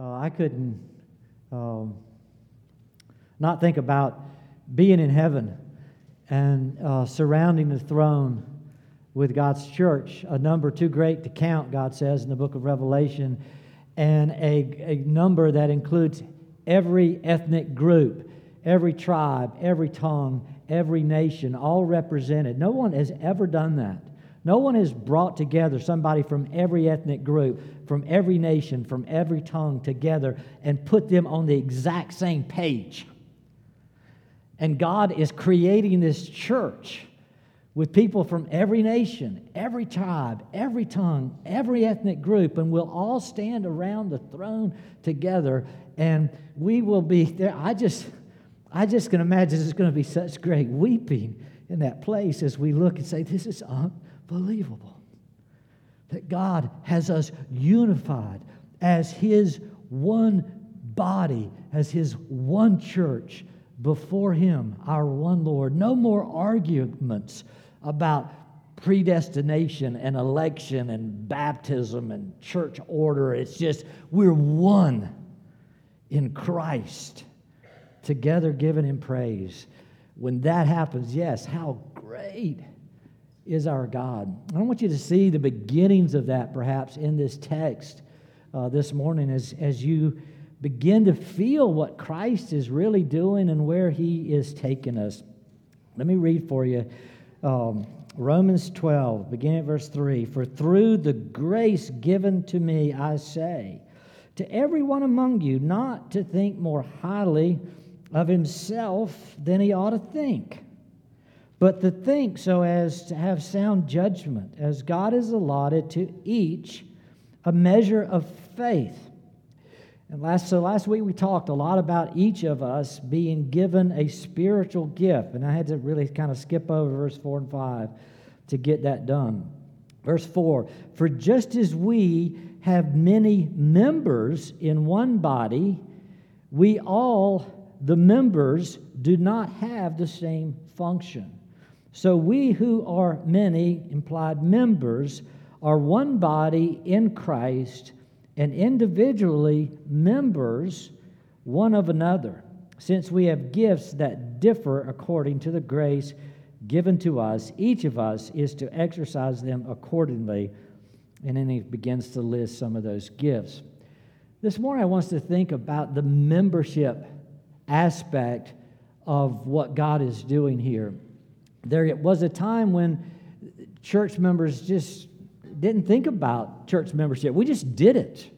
uh, I couldn't um, not think about being in heaven and uh, surrounding the throne with God's church, a number too great to count, God says in the book of Revelation, and a, a number that includes every ethnic group, every tribe, every tongue, every nation, all represented. No one has ever done that. No one has brought together somebody from every ethnic group, from every nation, from every tongue together and put them on the exact same page. And God is creating this church with people from every nation, every tribe, every tongue, every ethnic group, and we'll all stand around the throne together and we will be there. I just, I just can imagine there's going to be such great weeping in that place as we look and say, This is unbelievable. That God has us unified as His one body, as His one church before Him, our one Lord. No more arguments about predestination and election and baptism and church order. It's just we're one in Christ, together giving Him praise. When that happens, yes, how great is our God. I want you to see the beginnings of that perhaps in this text uh, this morning as, as you begin to feel what Christ is really doing and where He is taking us. Let me read for you um, Romans 12, beginning at verse 3 For through the grace given to me, I say, to everyone among you, not to think more highly of himself than he ought to think, but to think so as to have sound judgment, as God has allotted to each a measure of faith. And last, so last week we talked a lot about each of us being given a spiritual gift. And I had to really kind of skip over verse 4 and 5 to get that done. Verse 4 For just as we have many members in one body, we all, the members, do not have the same function. So we who are many, implied members, are one body in Christ and individually members one of another, since we have gifts that differ according to the grace given to us. Each of us is to exercise them accordingly. And then he begins to list some of those gifts. This morning, I want us to think about the membership aspect of what God is doing here. There was a time when church members just didn't think about church membership. We just did it.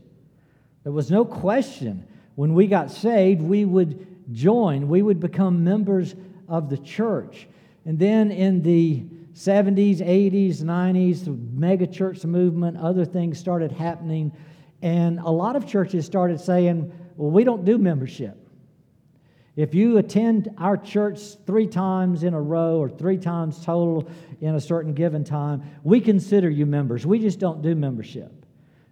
There was no question. When we got saved, we would join, we would become members of the church. And then in the 70s, 80s, 90s, the mega church movement, other things started happening. And a lot of churches started saying, well, we don't do membership. If you attend our church three times in a row or three times total in a certain given time, we consider you members. We just don't do membership.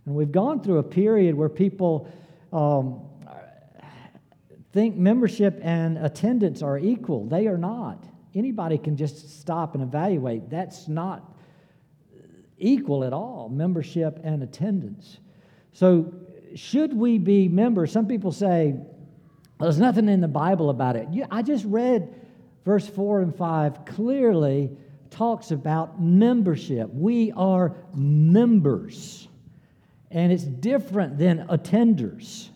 And we've gone through a period where people um, think membership and attendance are equal. They are not. Anybody can just stop and evaluate. That's not equal at all, membership and attendance. So, should we be members? Some people say, there's nothing in the Bible about it. I just read verse 4 and 5 clearly talks about membership. We are members, and it's different than attenders.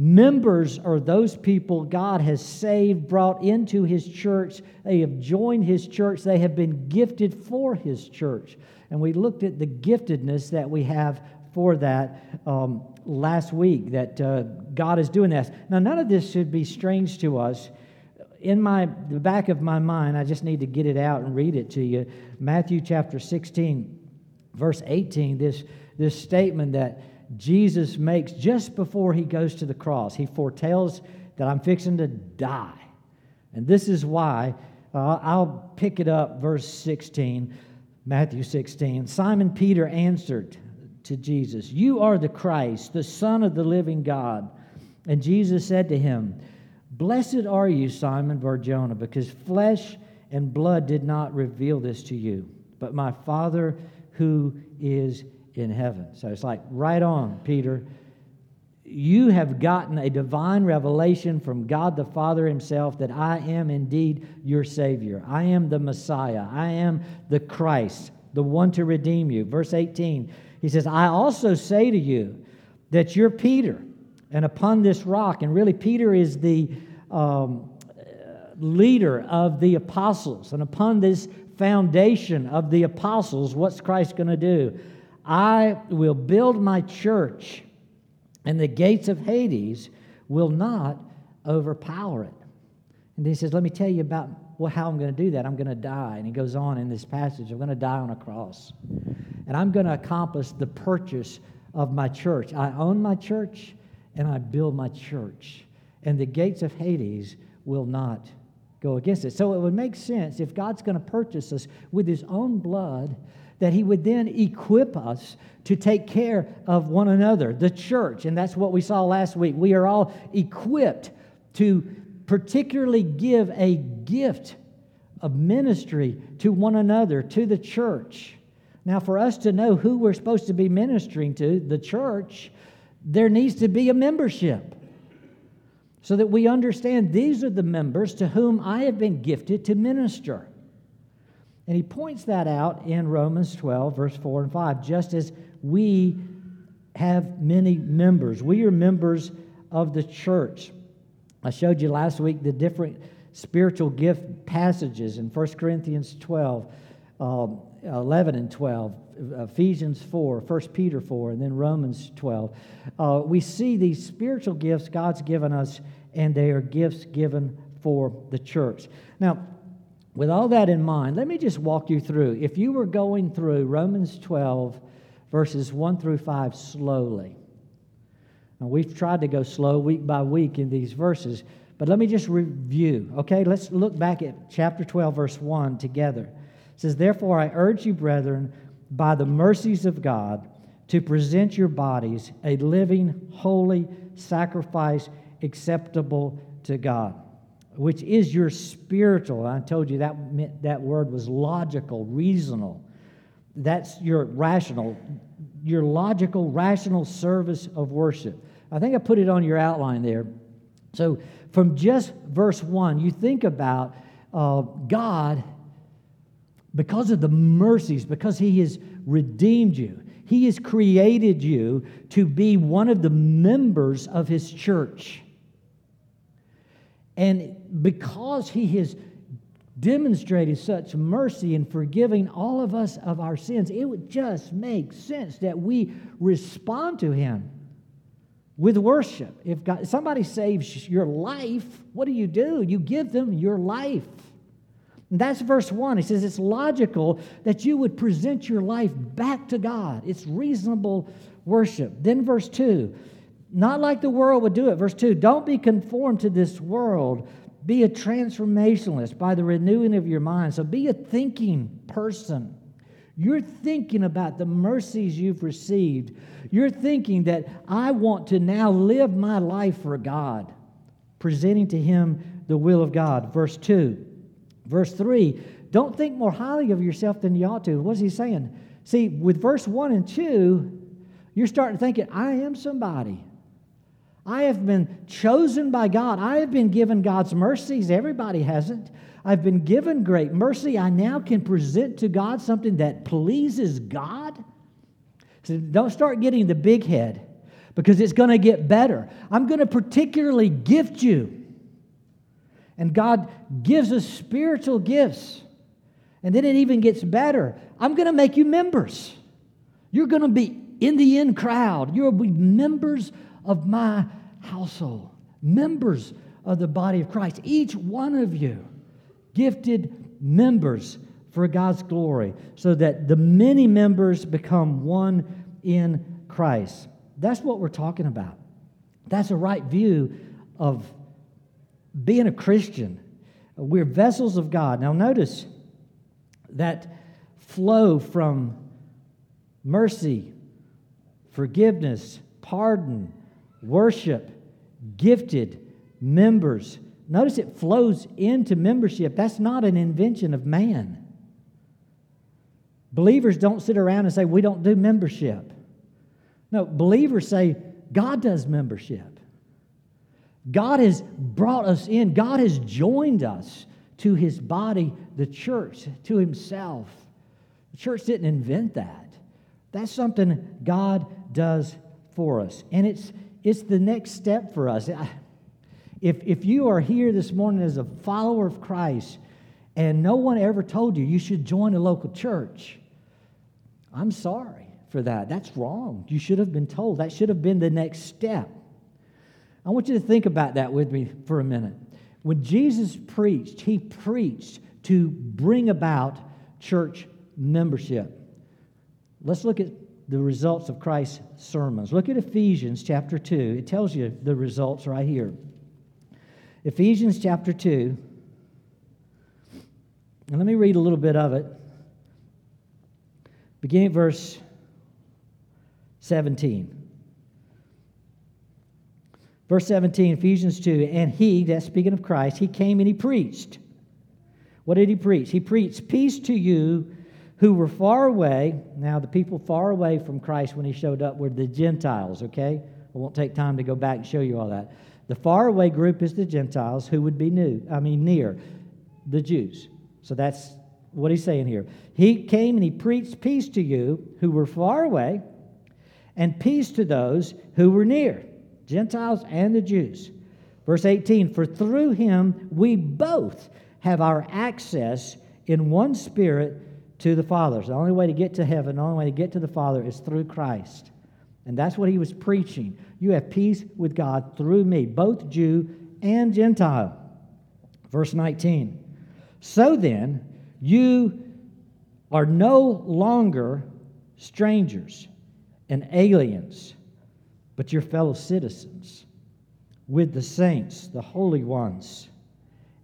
Members are those people God has saved, brought into His church. They have joined His church. They have been gifted for His church. And we looked at the giftedness that we have for that um, last week that uh, God is doing this. Now, none of this should be strange to us. In my the back of my mind, I just need to get it out and read it to you. Matthew chapter 16, verse 18, this, this statement that Jesus makes just before he goes to the cross. He foretells that I'm fixing to die. And this is why uh, I'll pick it up, verse 16, Matthew 16. Simon Peter answered, to Jesus, You are the Christ, the Son of the living God. And Jesus said to him, Blessed are you, Simon Barjona, because flesh and blood did not reveal this to you, but my Father who is in heaven. So it's like, right on, Peter. you have gotten a divine revelation from God the Father Himself that I am indeed your Savior. I am the Messiah. I am the Christ, the one to redeem you. Verse 18, he says, I also say to you that you're Peter, and upon this rock, and really, Peter is the um, leader of the apostles, and upon this foundation of the apostles, what's Christ going to do? I will build my church and the gates of Hades will not overpower it. And he says, Let me tell you about well, how I'm going to do that. I'm going to die. And he goes on in this passage I'm going to die on a cross. And I'm going to accomplish the purchase of my church. I own my church and I build my church. And the gates of Hades will not go against it. So it would make sense if God's going to purchase us with his own blood that he would then equip us to take care of one another, the church. And that's what we saw last week. We are all equipped to particularly give a gift of ministry to one another, to the church. Now, for us to know who we're supposed to be ministering to, the church, there needs to be a membership so that we understand these are the members to whom I have been gifted to minister. And he points that out in Romans 12, verse 4 and 5, just as we have many members. We are members of the church. I showed you last week the different spiritual gift passages in 1 Corinthians 12, um, 11 and 12, Ephesians 4, 1 Peter 4, and then Romans 12. Uh, we see these spiritual gifts God's given us, and they are gifts given for the church. Now, with all that in mind, let me just walk you through. If you were going through Romans 12, verses 1 through 5 slowly, now we've tried to go slow week by week in these verses, but let me just review. Okay, let's look back at chapter 12, verse 1 together. Says, Therefore, I urge you, brethren, by the mercies of God, to present your bodies a living, holy sacrifice acceptable to God which is your spiritual. I told you that meant, that word was logical, reasonable. That's your rational, your logical, rational service of worship. I think I put it on your outline there. So from just verse one, you think about uh, God because of the mercies, because He has redeemed you. He has created you to be one of the members of His church. And because he has demonstrated such mercy in forgiving all of us of our sins, it would just make sense that we respond to him with worship. If God, somebody saves your life, what do you do? You give them your life. And that's verse 1. He says it's logical that you would present your life back to God. It's reasonable worship. Then verse 2 not like the world would do it. Verse 2 Don't be conformed to this world. Be a transformationalist by the renewing of your mind. So be a thinking person. You're thinking about the mercies you've received. You're thinking that I want to now live my life for God, presenting to Him the will of God. Verse 2. Verse 3 Don't think more highly of yourself than you ought to. What's He saying? See, with verse 1 and 2, you're starting to thinking, I am somebody. I have been chosen by God. I have been given God's mercies. Everybody hasn't. I've been given great mercy. I now can present to God something that pleases God. So don't start getting the big head because it's going to get better. I'm going to particularly gift you. And God gives us spiritual gifts. And then it even gets better. I'm going to make you members. You're going to be in the in crowd. You'll be members of my household, members of the body of Christ. Each one of you, gifted members for God's glory, so that the many members become one in Christ. That's what we're talking about. That's a right view of being a Christian. We're vessels of God. Now, notice that flow from mercy, forgiveness, pardon, worship, gifted members. Notice it flows into membership. That's not an invention of man. Believers don't sit around and say, We don't do membership. No, believers say, God does membership. God has brought us in, God has joined us to his body, the church, to himself. The church didn't invent that. That's something God does for us. And it's, it's the next step for us. If, if you are here this morning as a follower of Christ and no one ever told you you should join a local church, I'm sorry for that. That's wrong. You should have been told. That should have been the next step. I want you to think about that with me for a minute. When Jesus preached, he preached to bring about church membership. Let's look at the results of Christ's sermons. Look at Ephesians chapter 2. It tells you the results right here. Ephesians chapter 2. And let me read a little bit of it. Beginning at verse 17. Verse 17, Ephesians 2, and he, that's speaking of Christ, he came and he preached. What did he preach? He preached peace to you who were far away. Now, the people far away from Christ when he showed up were the Gentiles, okay? I won't take time to go back and show you all that. The far away group is the Gentiles who would be new, I mean, near the Jews. So that's what he's saying here. He came and he preached peace to you who were far away and peace to those who were near. Gentiles and the Jews. Verse 18 For through him we both have our access in one spirit to the Father. So the only way to get to heaven, the only way to get to the Father is through Christ. And that's what he was preaching. You have peace with God through me, both Jew and Gentile. Verse 19 So then, you are no longer strangers and aliens but your fellow citizens with the saints, the holy ones,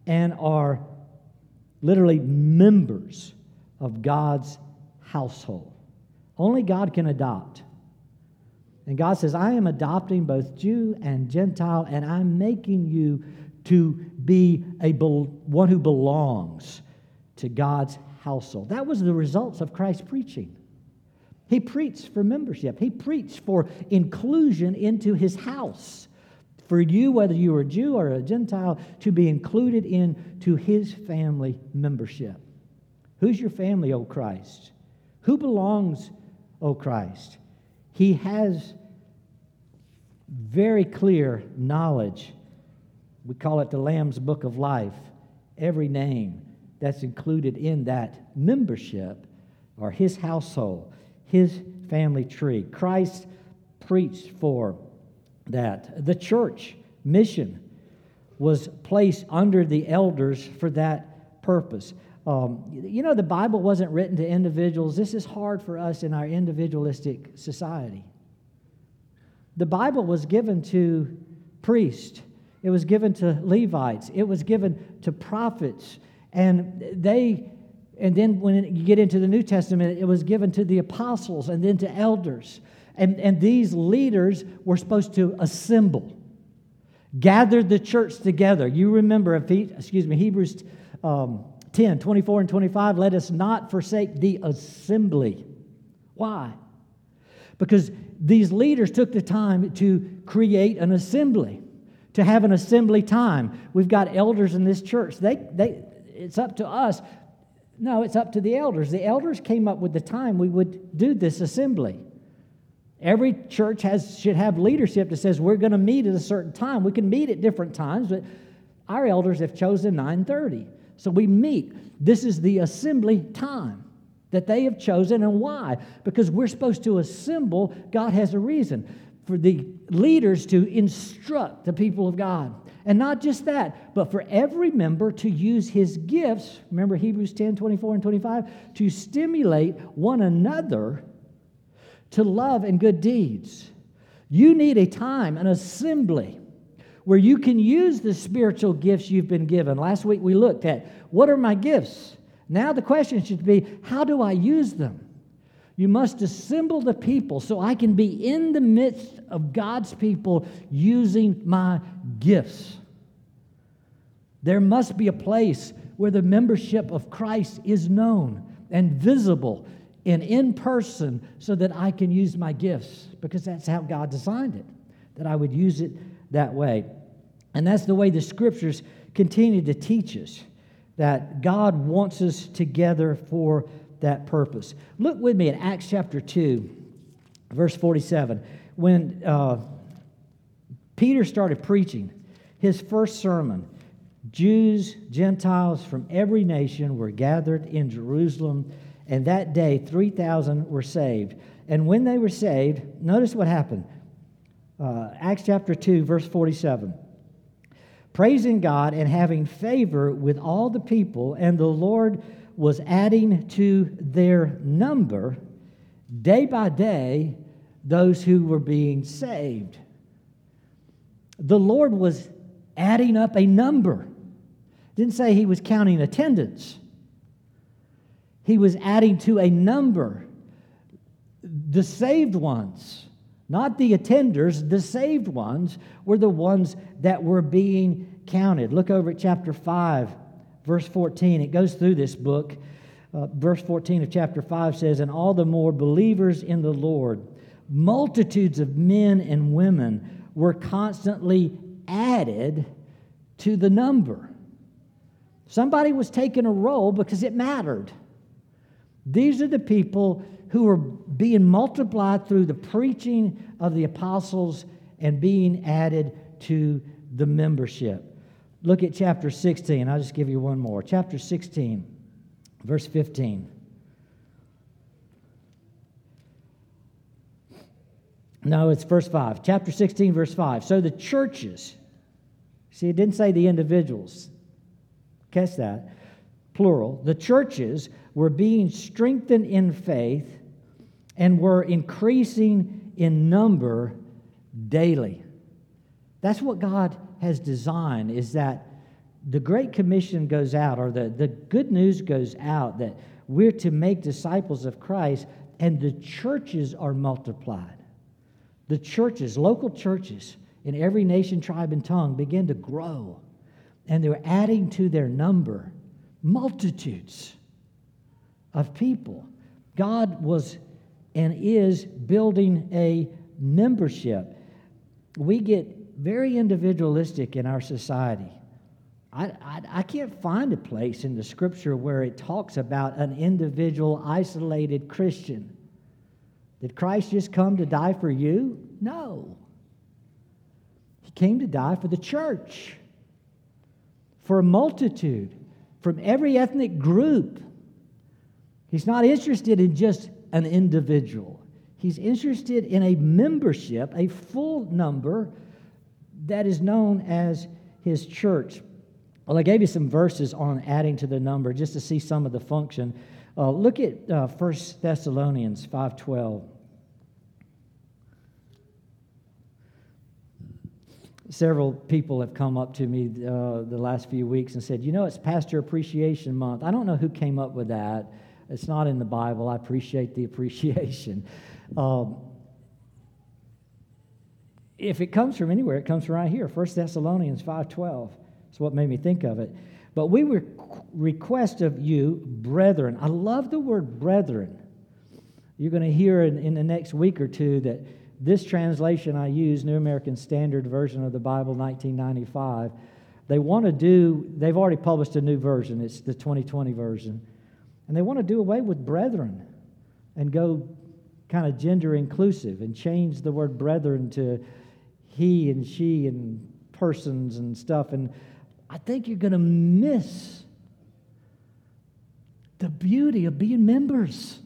and are literally members of God's household. Only God can adopt. And God says, I am adopting both Jew and Gentile, and I'm making you to be a one who belongs to God's household. That was the results of Christ's preaching. He preached for membership, he preached for inclusion into his house. For you, whether you are a Jew or a Gentile, to be included into his family membership. Who's your family, O Christ? Who belongs, O Christ? He has very clear knowledge. We call it the Lamb's Book of Life. Every name that's included in that membership or his household his family tree. Christ preached for that. The church mission was placed under the elders for that purpose. Um, you know, the Bible wasn't written to individuals. This is hard for us in our individualistic society. The Bible was given to priests, it was given to Levites, it was given to prophets, and they and then when you get into the New Testament, it was given to the apostles and then to elders. And, and these leaders were supposed to assemble, gather the church together. You remember, excuse me, Hebrews um, 10 24 and 25, let us not forsake the assembly. Why? Because these leaders took the time to create an assembly, to have an assembly time. We've got elders in this church. They, they, it's up to us no, it's up to the elders. The elders came up with the time we would do this assembly. Every church has, should have leadership that says we're going to meet at a certain time. We can meet at different times, but our elders have chosen 9:30. So we meet. This is the assembly time that they have chosen and why? Because we're supposed to assemble. God has a reason for the leaders to instruct the people of God. And not just that, but for every member to use his gifts, remember Hebrews 10 24 and 25, to stimulate one another to love and good deeds. You need a time, an assembly, where you can use the spiritual gifts you've been given. Last week we looked at what are my gifts? Now the question should be how do I use them? You must assemble the people so I can be in the midst of God's people using my gifts. There must be a place where the membership of Christ is known and visible and in person so that I can use my gifts because that's how God designed it. that I would use it that way. And that's the way the scriptures continue to teach us that God wants us together for that purpose. Look with me at Acts chapter 2, verse 47. When uh, Peter started preaching his first sermon, Jews, Gentiles from every nation were gathered in Jerusalem, and that day 3,000 were saved. And when they were saved, notice what happened. Uh, Acts chapter 2, verse 47 praising God and having favor with all the people, and the Lord was adding to their number day by day those who were being saved. The Lord was adding up a number. Didn't say he was counting attendance. He was adding to a number the saved ones. Not the attenders, the saved ones were the ones that were being counted. Look over at chapter 5, verse 14. It goes through this book. Uh, verse 14 of chapter 5 says, And all the more believers in the Lord, multitudes of men and women were constantly added to the number. Somebody was taking a roll because it mattered. These are the people who are being multiplied through the preaching of the apostles and being added to the membership. Look at chapter 16. I'll just give you one more. Chapter 16, verse 15. No, it's verse 5. Chapter 16, verse 5. So the churches, see, it didn't say the individuals. Catch that. Plural. The churches were being strengthened in faith and were increasing in number daily. That's what God has designed is that the Great Commission goes out, or the, the good news goes out that we're to make disciples of Christ, and the churches are multiplied. The churches, local churches in every nation, tribe, and tongue begin to grow, and they're adding to their number multitudes of people. God was and is building a membership. We get very individualistic in our society. I, I, I, can't find a place in the scripture where it talks about an individual, isolated Christian. Did Christ just come to die for you? No. He came to die for the church, for a multitude, from every ethnic group. He's not interested in just an individual, he's interested in a membership, a full number that is known as his church. Well, I gave you some verses on adding to the number just to see some of the function. Uh, look at uh, 1 Thessalonians 5.12. Several people have come up to me uh, the last few weeks and said, you know, it's Pastor Appreciation Month. I don't know who came up with that. It's not in the Bible. I appreciate the appreciation. Um, if it comes from anywhere, it comes from right here, 1 Thessalonians 5.12. That's what made me think of it. But we request of you, brethren. I love the word brethren. You're going to hear in, in the next week or two that this translation I use, New American Standard Version of the Bible, 1995, they want to do, they've already published a new version. It's the 2020 version. And they want to do away with brethren and go kind of gender inclusive and change the word brethren to he and she and persons and stuff. And I think you're going to miss the beauty of being members.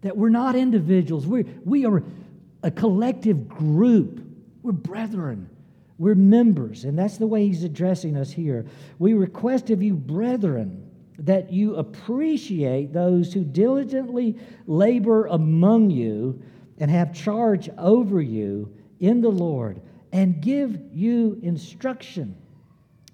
That we're not individuals, we're, we are a collective group. We're brethren. We're members. And that's the way he's addressing us here. We request of you, brethren, that you appreciate those who diligently labor among you and have charge over you in the Lord and give you instruction,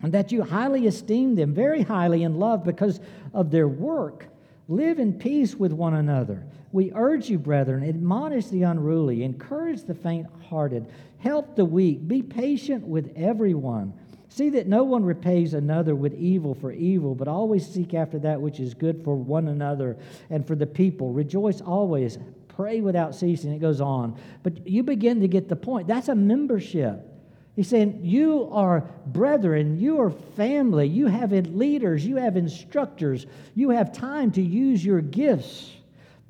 and that you highly esteem them, very highly in love because of their work. Live in peace with one another. We urge you, brethren, admonish the unruly, encourage the faint hearted, help the weak, be patient with everyone. See that no one repays another with evil for evil, but always seek after that which is good for one another and for the people. Rejoice always pray without ceasing. It goes on. But you begin to get the point. That's a membership. He's saying, You are brethren, you are family, you have leaders, you have instructors, you have time to use your gifts.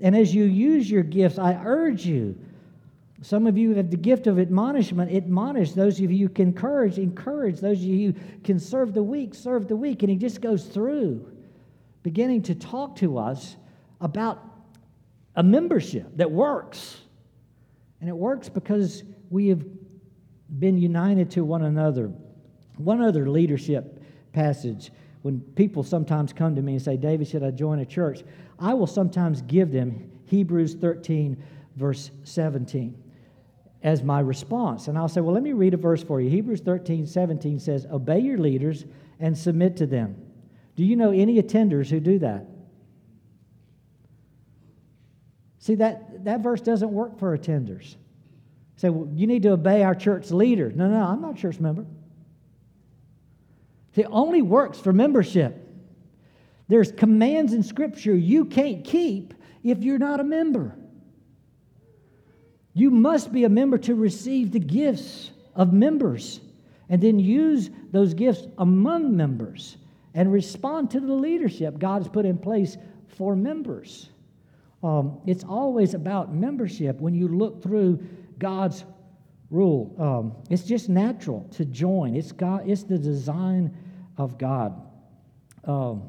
And as you use your gifts, I urge you. Some of you have the gift of admonishment. Admonish those of you who can encourage, encourage those of you who can serve the weak, serve the weak. And he just goes through, beginning to talk to us about a membership that works. And it works because we have been united to one another. One other leadership passage, when people sometimes come to me and say, David, should I join a church? I will sometimes give them Hebrews 13, verse 17, as my response. And I'll say, Well, let me read a verse for you. Hebrews 13, 17 says, Obey your leaders and submit to them. Do you know any attenders who do that? See, that, that verse doesn't work for attenders. Say, well, you need to obey our church leader. No, no, I'm not a church member. It only works for membership. There's commands in Scripture you can't keep if you're not a member. You must be a member to receive the gifts of members and then use those gifts among members and respond to the leadership God has put in place for members. Um, it's always about membership when you look through God's rule. Um, it's just natural to join. It's God. It's the design of God. Um,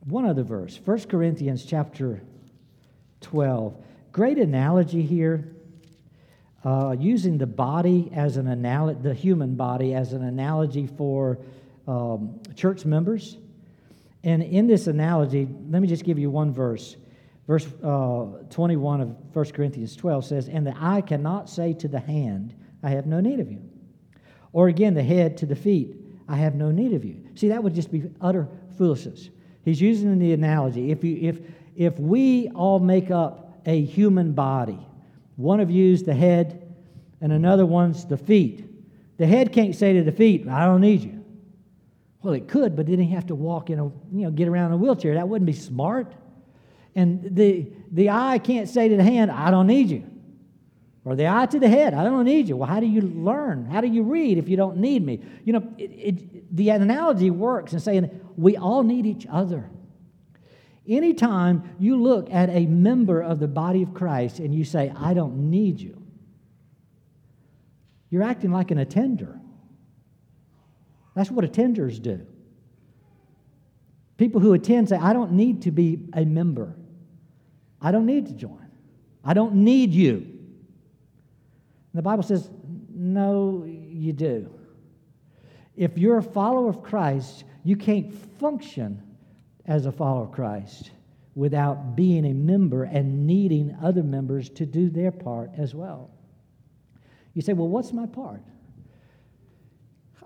one other verse, 1 Corinthians chapter 12. Great analogy here. Uh, using the body as an analogy, the human body as an analogy for um, church members. And in this analogy, let me just give you one verse. Verse uh, 21 of 1 Corinthians 12 says, And the eye cannot say to the hand, I have no need of you. Or again, the head to the feet, I have no need of you. See, that would just be utter foolishness. He's using the analogy. If, you, if, if we all make up a human body, one of you's the head and another one's the feet, the head can't say to the feet, I don't need you. Well, it could, but then he have to walk in a, you know, get around in a wheelchair. That wouldn't be smart. And the, the eye can't say to the hand, I don't need you. Or the eye to the head, I don't need you. Well, how do you learn? How do you read if you don't need me? You know, it, it, the analogy works in saying we all need each other. Anytime you look at a member of the body of Christ and you say, I don't need you, you're acting like an attender. That's what attenders do. People who attend say, I don't need to be a member. I don't need to join. I don't need you. And the Bible says, no, you do. If you're a follower of Christ, you can't function as a follower of Christ without being a member and needing other members to do their part as well. You say, well, what's my part?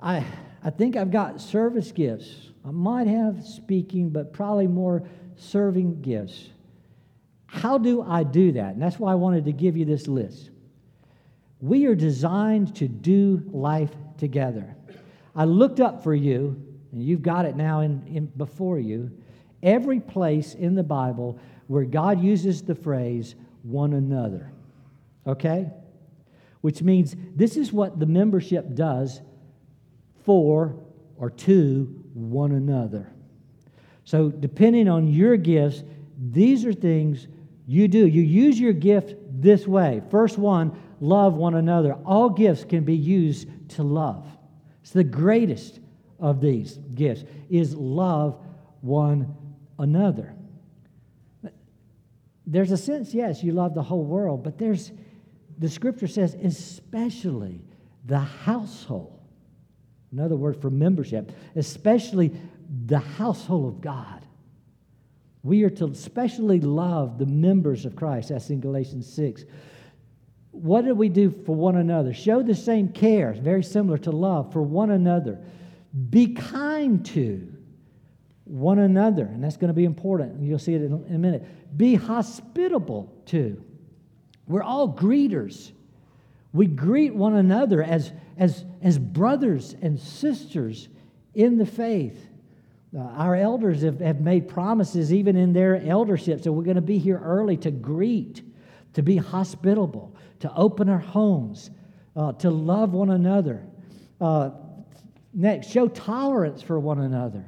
I, I think I've got service gifts. I might have speaking, but probably more serving gifts. How do I do that? And that's why I wanted to give you this list. We are designed to do life together. I looked up for you, and you've got it now in, in before you, every place in the Bible where God uses the phrase one another. Okay? Which means this is what the membership does for or to one another. So, depending on your gifts, these are things you do. You use your gift this way. First one, love one another. All gifts can be used to love. It's the greatest of these gifts is love one another. There's a sense, yes, you love the whole world, but there's the scripture says especially the household. Another word for membership, especially the household of God. We are to especially love the members of Christ. That's in Galatians 6. What do we do for one another? Show the same care, very similar to love, for one another. Be kind to one another, and that's going to be important. You'll see it in a minute. Be hospitable to. We're all greeters. We greet one another as, as, as brothers and sisters in the faith. Uh, our elders have, have made promises even in their eldership, so we're going to be here early to greet, to be hospitable, to open our homes, uh, to love one another. Uh, next, show tolerance for one another.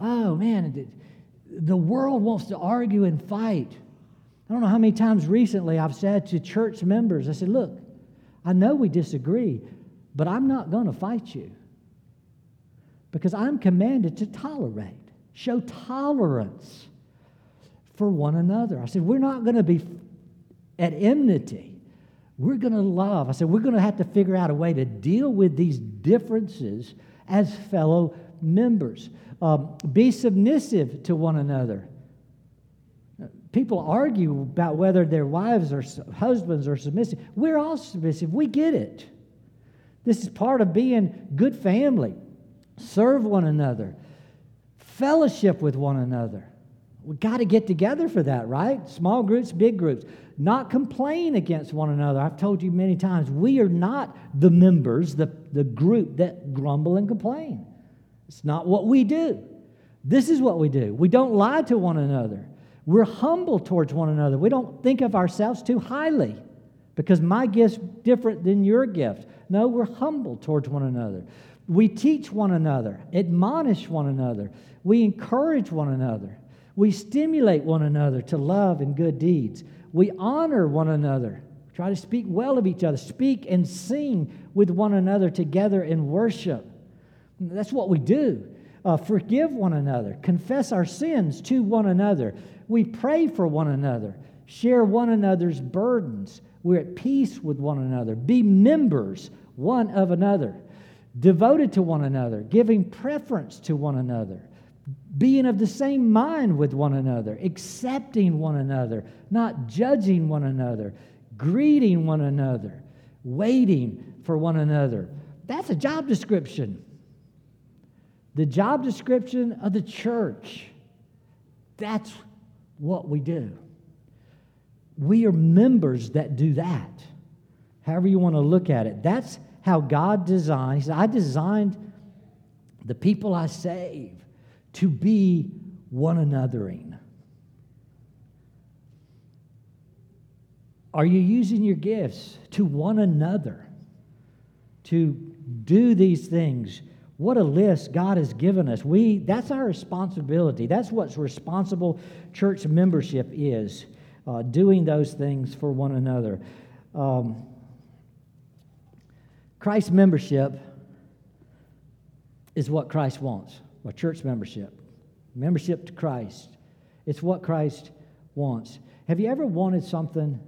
Oh, man, the world wants to argue and fight. I don't know how many times recently I've said to church members, I said, look, I know we disagree, but I'm not going to fight you because I'm commanded to tolerate, show tolerance for one another. I said, we're not going to be at enmity. We're going to love. I said, we're going to have to figure out a way to deal with these differences as fellow members. Um, be submissive to one another. People argue about whether their wives or husbands are submissive. We're all submissive. We get it. This is part of being good family. Serve one another. Fellowship with one another. We've got to get together for that, right? Small groups, big groups. Not complain against one another. I've told you many times, we are not the members, the, the group that grumble and complain. It's not what we do. This is what we do. We don't lie to one another. We're humble towards one another. We don't think of ourselves too highly because my gift's different than your gift. No, we're humble towards one another. We teach one another, admonish one another, we encourage one another, we stimulate one another to love and good deeds, we honor one another, try to speak well of each other, speak and sing with one another together in worship. That's what we do. Uh, forgive one another, confess our sins to one another, we pray for one another, share one another's burdens. We're at peace with one another, be members one of another, devoted to one another, giving preference to one another, being of the same mind with one another, accepting one another, not judging one another, greeting one another, waiting for one another. That's a job description. The job description of the church. That's what we do. We are members that do that. However, you want to look at it. That's how God designed. He said, I designed the people I save to be one anothering. Are you using your gifts to one another to do these things? What a list God has given us. We that's our responsibility. That's what responsible church membership is, uh, doing those things for one another. Um, Christ membership is what Christ wants. Well, church membership, membership to Christ. It's what Christ wants. Have you ever wanted something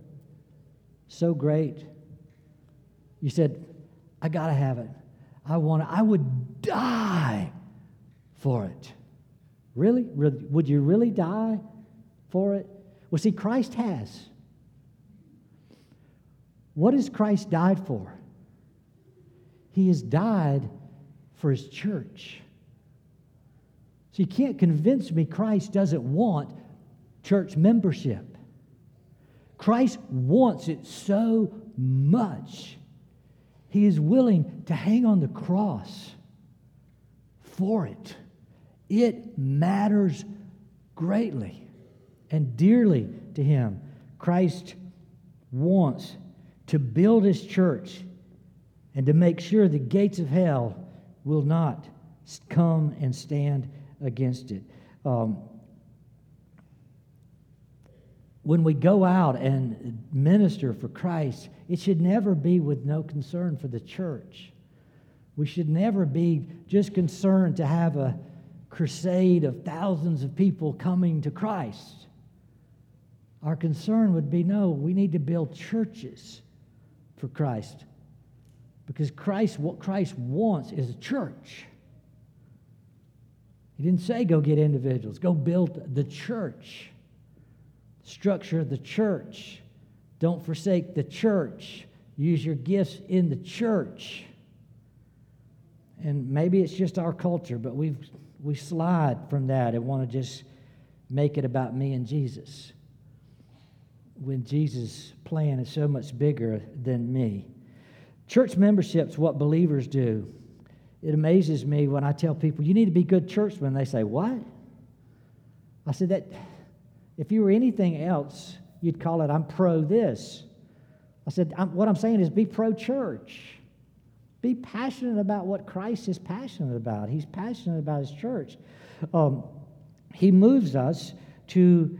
so great? You said, I got to have it. I want it. I would die for it. Really? Would you really die for it? Well, see, Christ has. What has Christ died for? He has died for his church. So you can't convince me Christ doesn't want church membership. Christ wants it so much he is willing to hang on the cross for it. It matters greatly and dearly to him. Christ wants to build his church and to make sure the gates of hell will not come and stand against it. Um, when we go out and minister for Christ, it should never be with no concern for the church. We should never be just concerned to have a crusade of thousands of people coming to Christ. Our concern would be no, we need to build churches for Christ. Because Christ, what Christ wants is a church. He didn't say go get individuals, go build the church structure the church. Don't forsake the church. Use your gifts in the church. And maybe it's just our culture, but we we slide from that and want to just make it about me and Jesus. When Jesus' plan is so much bigger than me. Church membership is what believers do. it amazes me when I tell people, you need to be good churchmen. They say, What? I said, that if you were anything else, you'd call it, I'm pro this. I said, I'm, what I'm saying is be pro church. Be passionate about what Christ is passionate about. He's passionate about his church. Um, he moves us to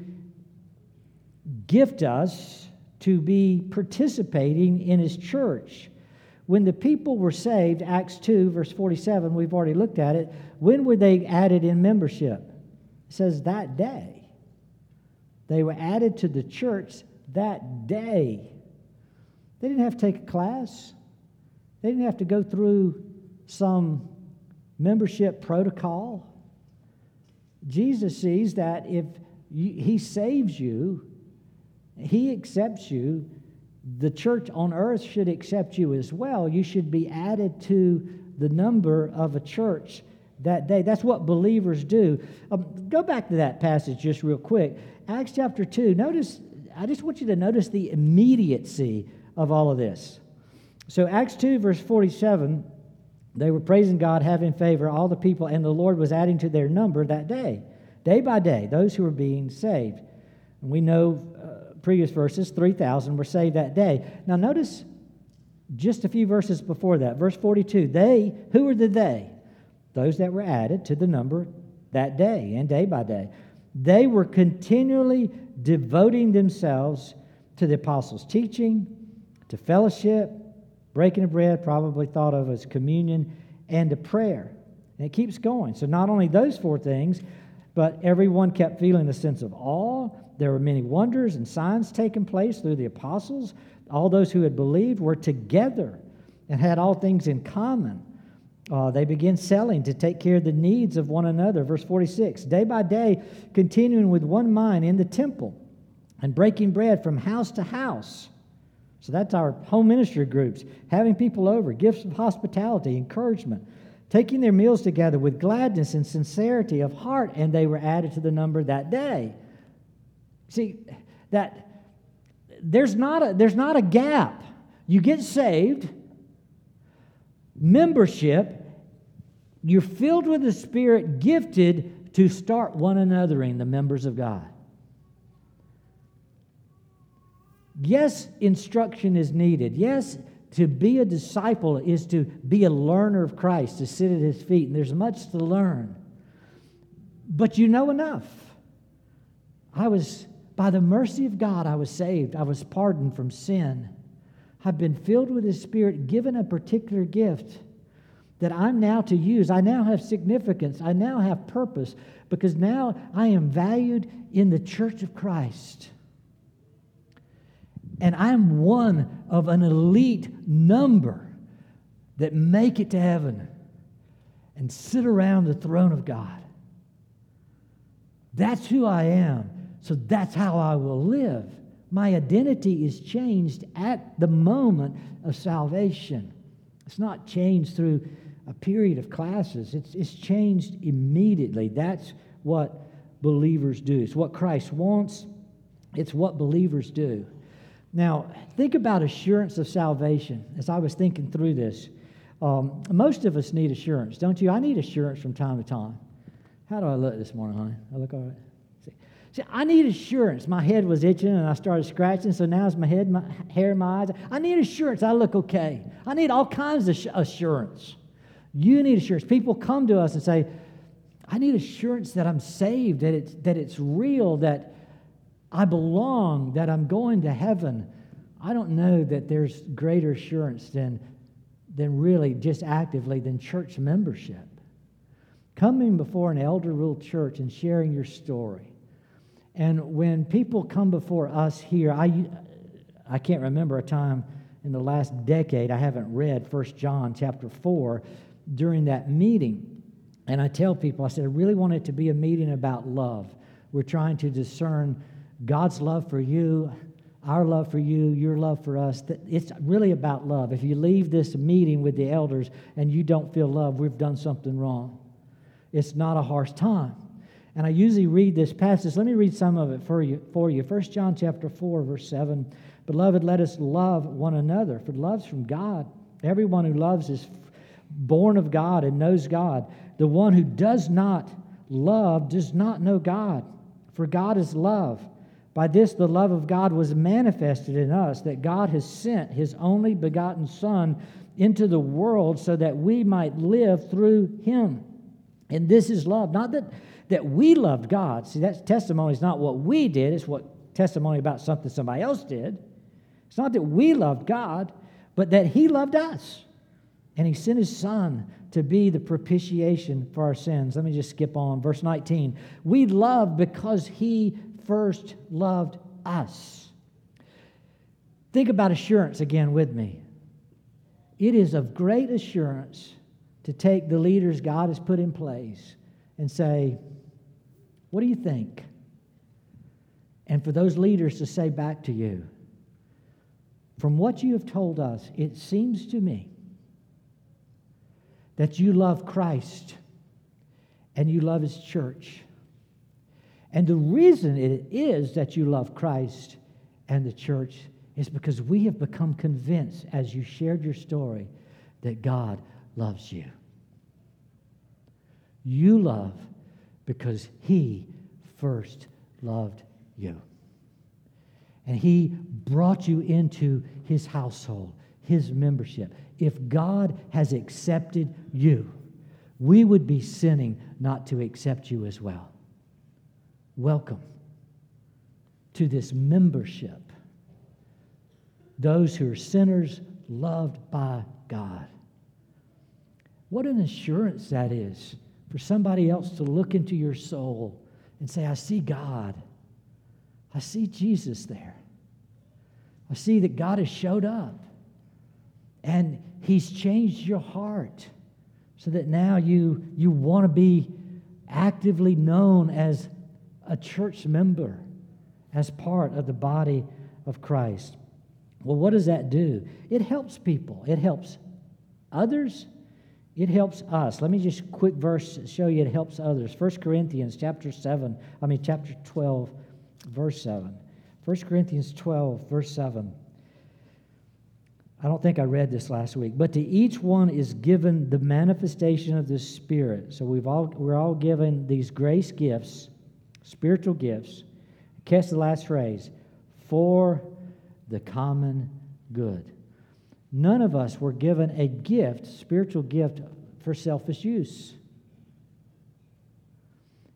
gift us to be participating in his church. When the people were saved, Acts 2, verse 47, we've already looked at it, when were they added in membership? It says that day. They were added to the church that day. They didn't have to take a class, they didn't have to go through some membership protocol. Jesus sees that if you, he saves you, he accepts you, the church on earth should accept you as well. You should be added to the number of a church that day. That's what believers do. Um, go back to that passage just real quick. Acts chapter 2. Notice, I just want you to notice the immediacy of all of this. So, Acts 2, verse 47, they were praising God, having favor, all the people, and the Lord was adding to their number that day, day by day, those who were being saved. And we know uh, previous verses, 3,000 were saved that day. Now, notice just a few verses before that. Verse 42 they, who were the they? Those that were added to the number that day and day by day. They were continually devoting themselves to the apostles' teaching, to fellowship, breaking of bread, probably thought of as communion, and to prayer. And it keeps going. So, not only those four things, but everyone kept feeling a sense of awe. There were many wonders and signs taking place through the apostles. All those who had believed were together and had all things in common. Uh, they began selling to take care of the needs of one another. Verse 46 Day by day, continuing with one mind in the temple and breaking bread from house to house. So that's our home ministry groups, having people over, gifts of hospitality, encouragement, taking their meals together with gladness and sincerity of heart, and they were added to the number that day. See, that there's not a, there's not a gap. You get saved membership, you're filled with the Spirit, gifted to start one anothering the members of God. Yes, instruction is needed. Yes, to be a disciple is to be a learner of Christ, to sit at his feet, and there's much to learn. But you know enough. I was, by the mercy of God, I was saved. I was pardoned from sin I have been filled with His Spirit, given a particular gift that I'm now to use. I now have significance. I now have purpose because now I am valued in the church of Christ. And I'm one of an elite number that make it to heaven and sit around the throne of God. That's who I am. So that's how I will live. My identity is changed at the moment of salvation. It's not changed through a period of classes, it's, it's changed immediately. That's what believers do. It's what Christ wants, it's what believers do. Now, think about assurance of salvation as I was thinking through this. Um, most of us need assurance, don't you? I need assurance from time to time. How do I look this morning, honey? I look all right. See, I need assurance. My head was itching and I started scratching, so now it's my head, my hair, my eyes. I need assurance I look okay. I need all kinds of assurance. You need assurance. People come to us and say, I need assurance that I'm saved, that it's, that it's real, that I belong, that I'm going to heaven. I don't know that there's greater assurance than, than really just actively than church membership. Coming before an elder ruled church and sharing your story and when people come before us here, I, I can't remember a time in the last decade I haven't read 1 John chapter 4 during that meeting. And I tell people, I said, I really want it to be a meeting about love. We're trying to discern God's love for you, our love for you, your love for us. It's really about love. If you leave this meeting with the elders and you don't feel love, we've done something wrong. It's not a harsh time. And I usually read this passage. Let me read some of it for you. For you. 1 John chapter 4, verse 7. Beloved, let us love one another, for love's from God. Everyone who loves is born of God and knows God. The one who does not love does not know God, for God is love. By this, the love of God was manifested in us, that God has sent his only begotten Son into the world so that we might live through him. And this is love. Not that, that we loved God. See, that testimony is not what we did, it's what testimony about something somebody else did. It's not that we loved God, but that he loved us. And he sent his son to be the propitiation for our sins. Let me just skip on. Verse 19. We love because he first loved us. Think about assurance again with me. It is of great assurance to take the leaders God has put in place and say, What do you think? And for those leaders to say back to you, From what you have told us, it seems to me that you love Christ and you love His church. And the reason it is that you love Christ and the church is because we have become convinced as you shared your story that God loves you. You love because He first loved you. And He brought you into His household, His membership if God has accepted you, we would be sinning not to accept you as well. Welcome to this membership. Those who are sinners loved by God. What an assurance that is for somebody else to look into your soul and say, I see God. I see Jesus there. I see that God has showed up. And He's changed your heart so that now you, you want to be actively known as a church member, as part of the body of Christ. Well, what does that do? It helps people, it helps others, it helps us. Let me just quick verse show you it helps others. 1 Corinthians chapter 7, I mean chapter 12, verse 7. 1 Corinthians 12, verse 7. I don't think I read this last week, but to each one is given the manifestation of the Spirit. So we've all, we're all given these grace gifts, spiritual gifts. Catch the last phrase for the common good. None of us were given a gift, spiritual gift, for selfish use.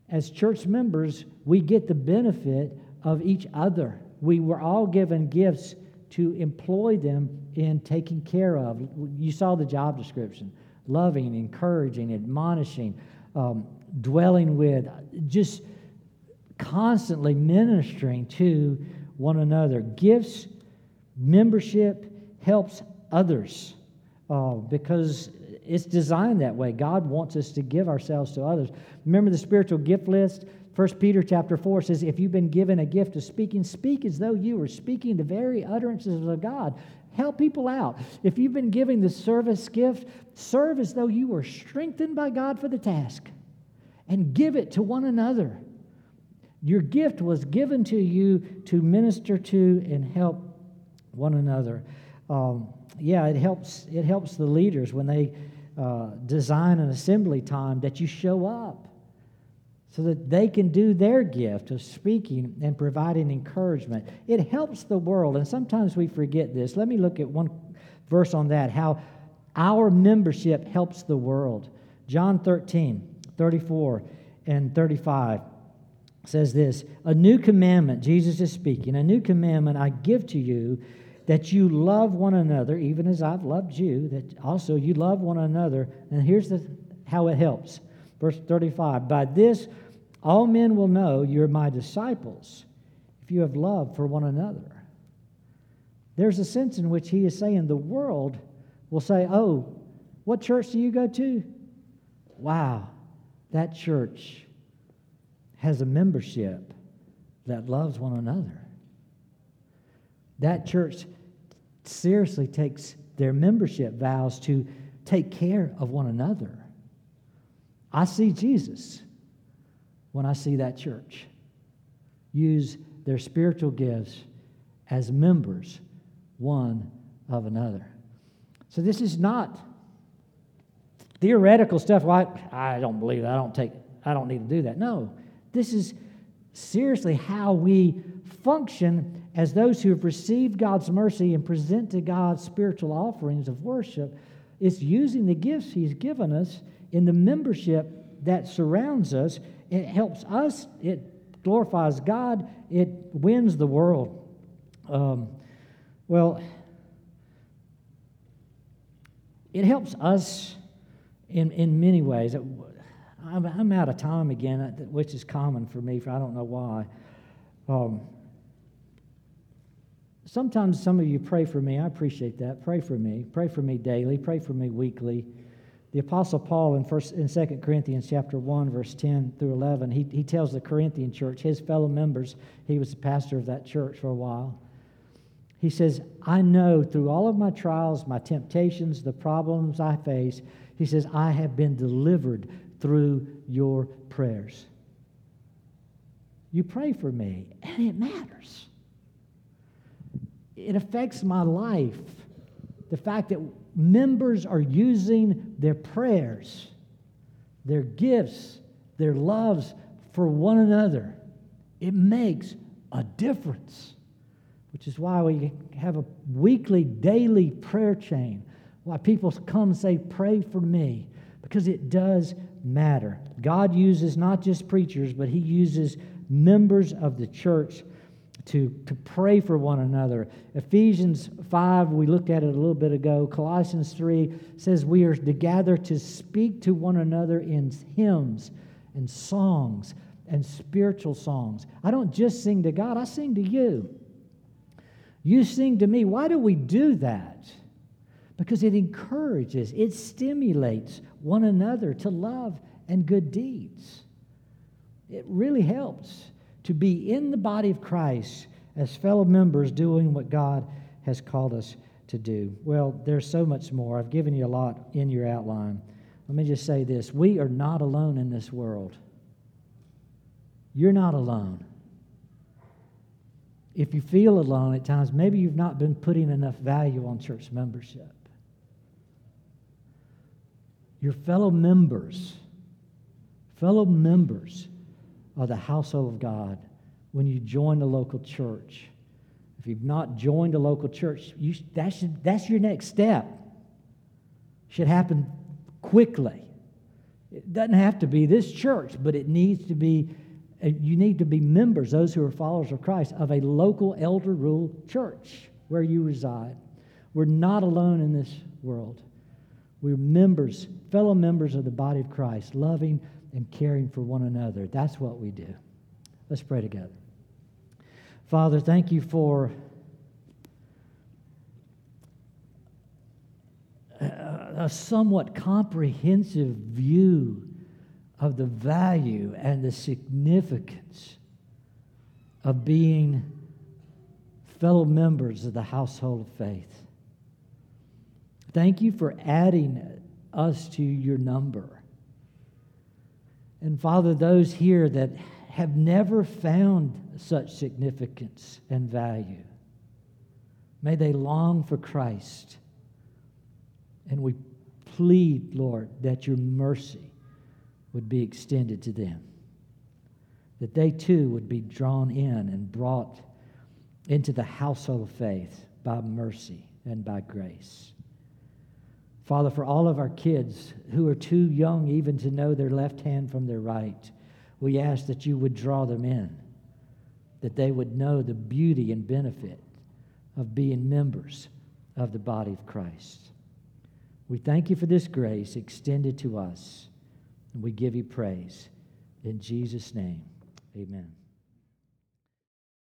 As church members, we get the benefit of each other. We were all given gifts to employ them in taking care of. You saw the job description loving, encouraging, admonishing, um, dwelling with, just constantly ministering to one another. Gifts, membership helps others uh, because it's designed that way. God wants us to give ourselves to others. Remember the spiritual gift list? 1 Peter chapter 4 says, If you've been given a gift of speaking, speak as though you were speaking the very utterances of God. Help people out. If you've been giving the service gift, serve as though you were strengthened by God for the task and give it to one another. Your gift was given to you to minister to and help one another. Um, yeah, it helps. It helps the leaders when they uh, design an assembly time that you show up so that they can do their gift of speaking and providing encouragement. It helps the world, and sometimes we forget this. Let me look at one verse on that how our membership helps the world. John 13, 34 and 35 says this A new commandment, Jesus is speaking, a new commandment I give to you that you love one another, even as I've loved you, that also you love one another. And here's the, how it helps Verse 35 By this all men will know you're my disciples if you have love for one another. There's a sense in which he is saying the world will say, Oh, what church do you go to? Wow, that church has a membership that loves one another. That church seriously takes their membership vows to take care of one another. I see Jesus when I see that church use their spiritual gifts as members one of another. So this is not theoretical stuff. like I, don't believe that. I don't take. I don't need to do that. No, this is seriously how we function as those who have received God's mercy and present to God spiritual offerings of worship. It's using the gifts He's given us in the membership that surrounds us. It helps us. It glorifies God. It wins the world. Um, well, it helps us in, in many ways. I'm, I'm out of time again, which is common for me, for I don't know why. Um, sometimes some of you pray for me. I appreciate that. Pray for me. Pray for me daily. Pray for me weekly. The Apostle Paul in first in 2 Corinthians chapter 1, verse 10 through 11, he, he tells the Corinthian church, his fellow members, he was the pastor of that church for a while. He says, I know through all of my trials, my temptations, the problems I face, he says, I have been delivered through your prayers. You pray for me, and it matters. It affects my life. The fact that members are using their prayers, their gifts, their loves for one another, it makes a difference. Which is why we have a weekly, daily prayer chain. Why people come and say, Pray for me, because it does matter. God uses not just preachers, but He uses members of the church to, to pray for one another. Ephesians 5, we looked at it a little bit ago. Colossians 3 says we are to gather to speak to one another in hymns and songs and spiritual songs. I don't just sing to God, I sing to you. You sing to me. Why do we do that? Because it encourages, it stimulates one another to love and good deeds. It really helps to be in the body of Christ as fellow members doing what God has called us to do. Well, there's so much more. I've given you a lot in your outline. Let me just say this we are not alone in this world. You're not alone. If you feel alone at times, maybe you've not been putting enough value on church membership. Your fellow members, fellow members of the household of God when you join the local church. If you've not joined a local church, you, that should, that's your next step. Should happen quickly. It doesn't have to be this church, but it needs to be uh, you need to be members, those who are followers of Christ, of a local elder rule church where you reside. We're not alone in this world. We're members, fellow members of the body of Christ, loving and caring for one another. That's what we do. Let's pray together. Father, thank you for uh, a somewhat comprehensive view of the value and the significance of being fellow members of the household of faith. Thank you for adding us to your number. And Father, those here that have never found such significance and value, may they long for Christ. And we plead, Lord, that your mercy would be extended to them. That they too would be drawn in and brought into the household of faith by mercy and by grace. Father, for all of our kids who are too young even to know their left hand from their right, we ask that you would draw them in, that they would know the beauty and benefit of being members of the body of Christ. We thank you for this grace extended to us. And we give you praise. In Jesus' name, amen.